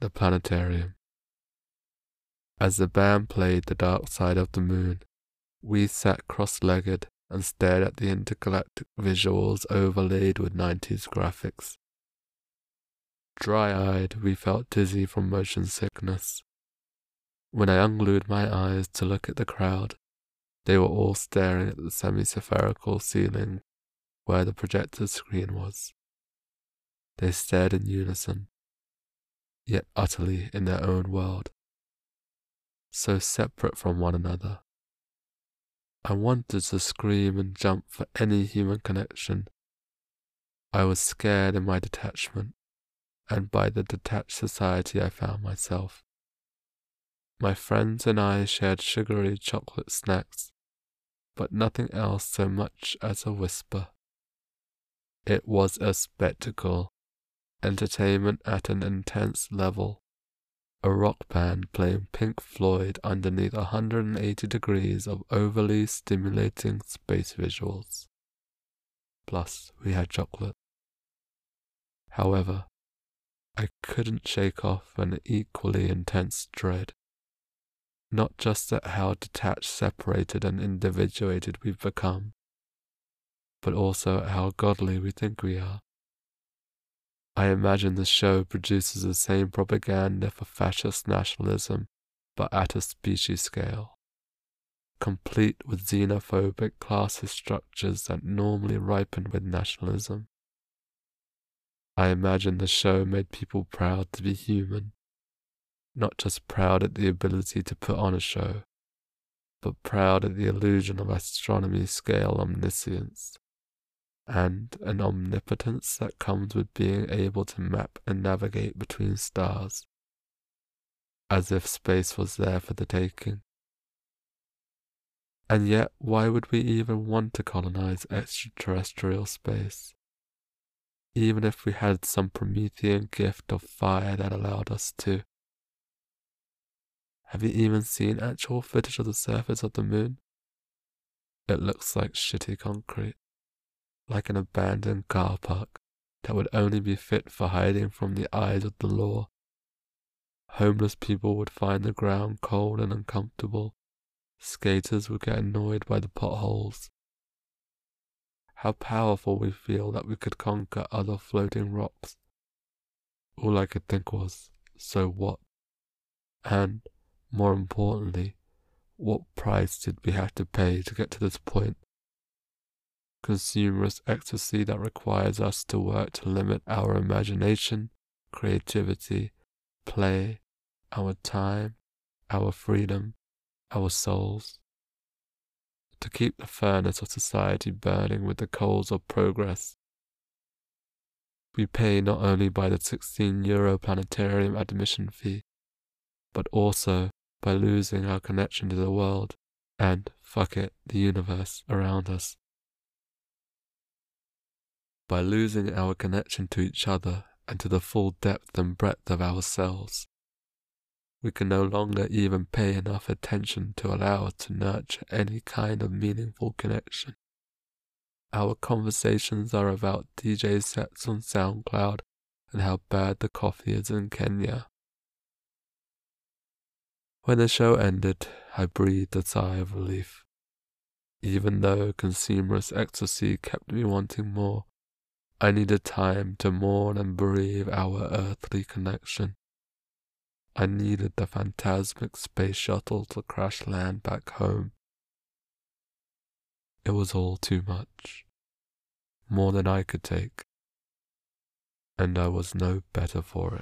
the planetarium. As the band played The Dark Side of the Moon, we sat cross legged and stared at the intergalactic visuals overlaid with 90s graphics. Dry eyed, we felt dizzy from motion sickness. When I unglued my eyes to look at the crowd, they were all staring at the semi spherical ceiling where the projector screen was. They stared in unison, yet utterly in their own world, so separate from one another. I wanted to scream and jump for any human connection. I was scared in my detachment, and by the detached society I found myself. My friends and I shared sugary chocolate snacks but nothing else so much as a whisper. It was a spectacle, entertainment at an intense level. A rock band playing Pink Floyd underneath 180 degrees of overly stimulating space visuals. Plus, we had chocolate. However, I couldn't shake off an equally intense dread not just at how detached, separated, and individuated we've become, but also at how godly we think we are. I imagine the show produces the same propaganda for fascist nationalism, but at a species scale, complete with xenophobic classist structures that normally ripen with nationalism. I imagine the show made people proud to be human, not just proud at the ability to put on a show, but proud at the illusion of astronomy scale omniscience and an omnipotence that comes with being able to map and navigate between stars, as if space was there for the taking. And yet, why would we even want to colonize extraterrestrial space? Even if we had some Promethean gift of fire that allowed us to. Have you even seen actual footage of the surface of the moon? It looks like shitty concrete, like an abandoned car park that would only be fit for hiding from the eyes of the law. Homeless people would find the ground cold and uncomfortable. Skaters would get annoyed by the potholes. How powerful we feel that we could conquer other floating rocks. All I could think was, so what? And more importantly, what price did we have to pay to get to this point? Consumerist ecstasy that requires us to work to limit our imagination, creativity, play, our time, our freedom, our souls. To keep the furnace of society burning with the coals of progress. We pay not only by the 16 euro planetarium admission fee, but also by losing our connection to the world and, fuck it, the universe around us. By losing our connection to each other and to the full depth and breadth of ourselves, we can no longer even pay enough attention to allow us to nurture any kind of meaningful connection. Our conversations are about DJ sets on SoundCloud and how bad the coffee is in Kenya. When the show ended, I breathed a sigh of relief. Even though consumerist ecstasy kept me wanting more, I needed time to mourn and bereave our earthly connection. I needed the phantasmic space shuttle to crash land back home. It was all too much, more than I could take, and I was no better for it.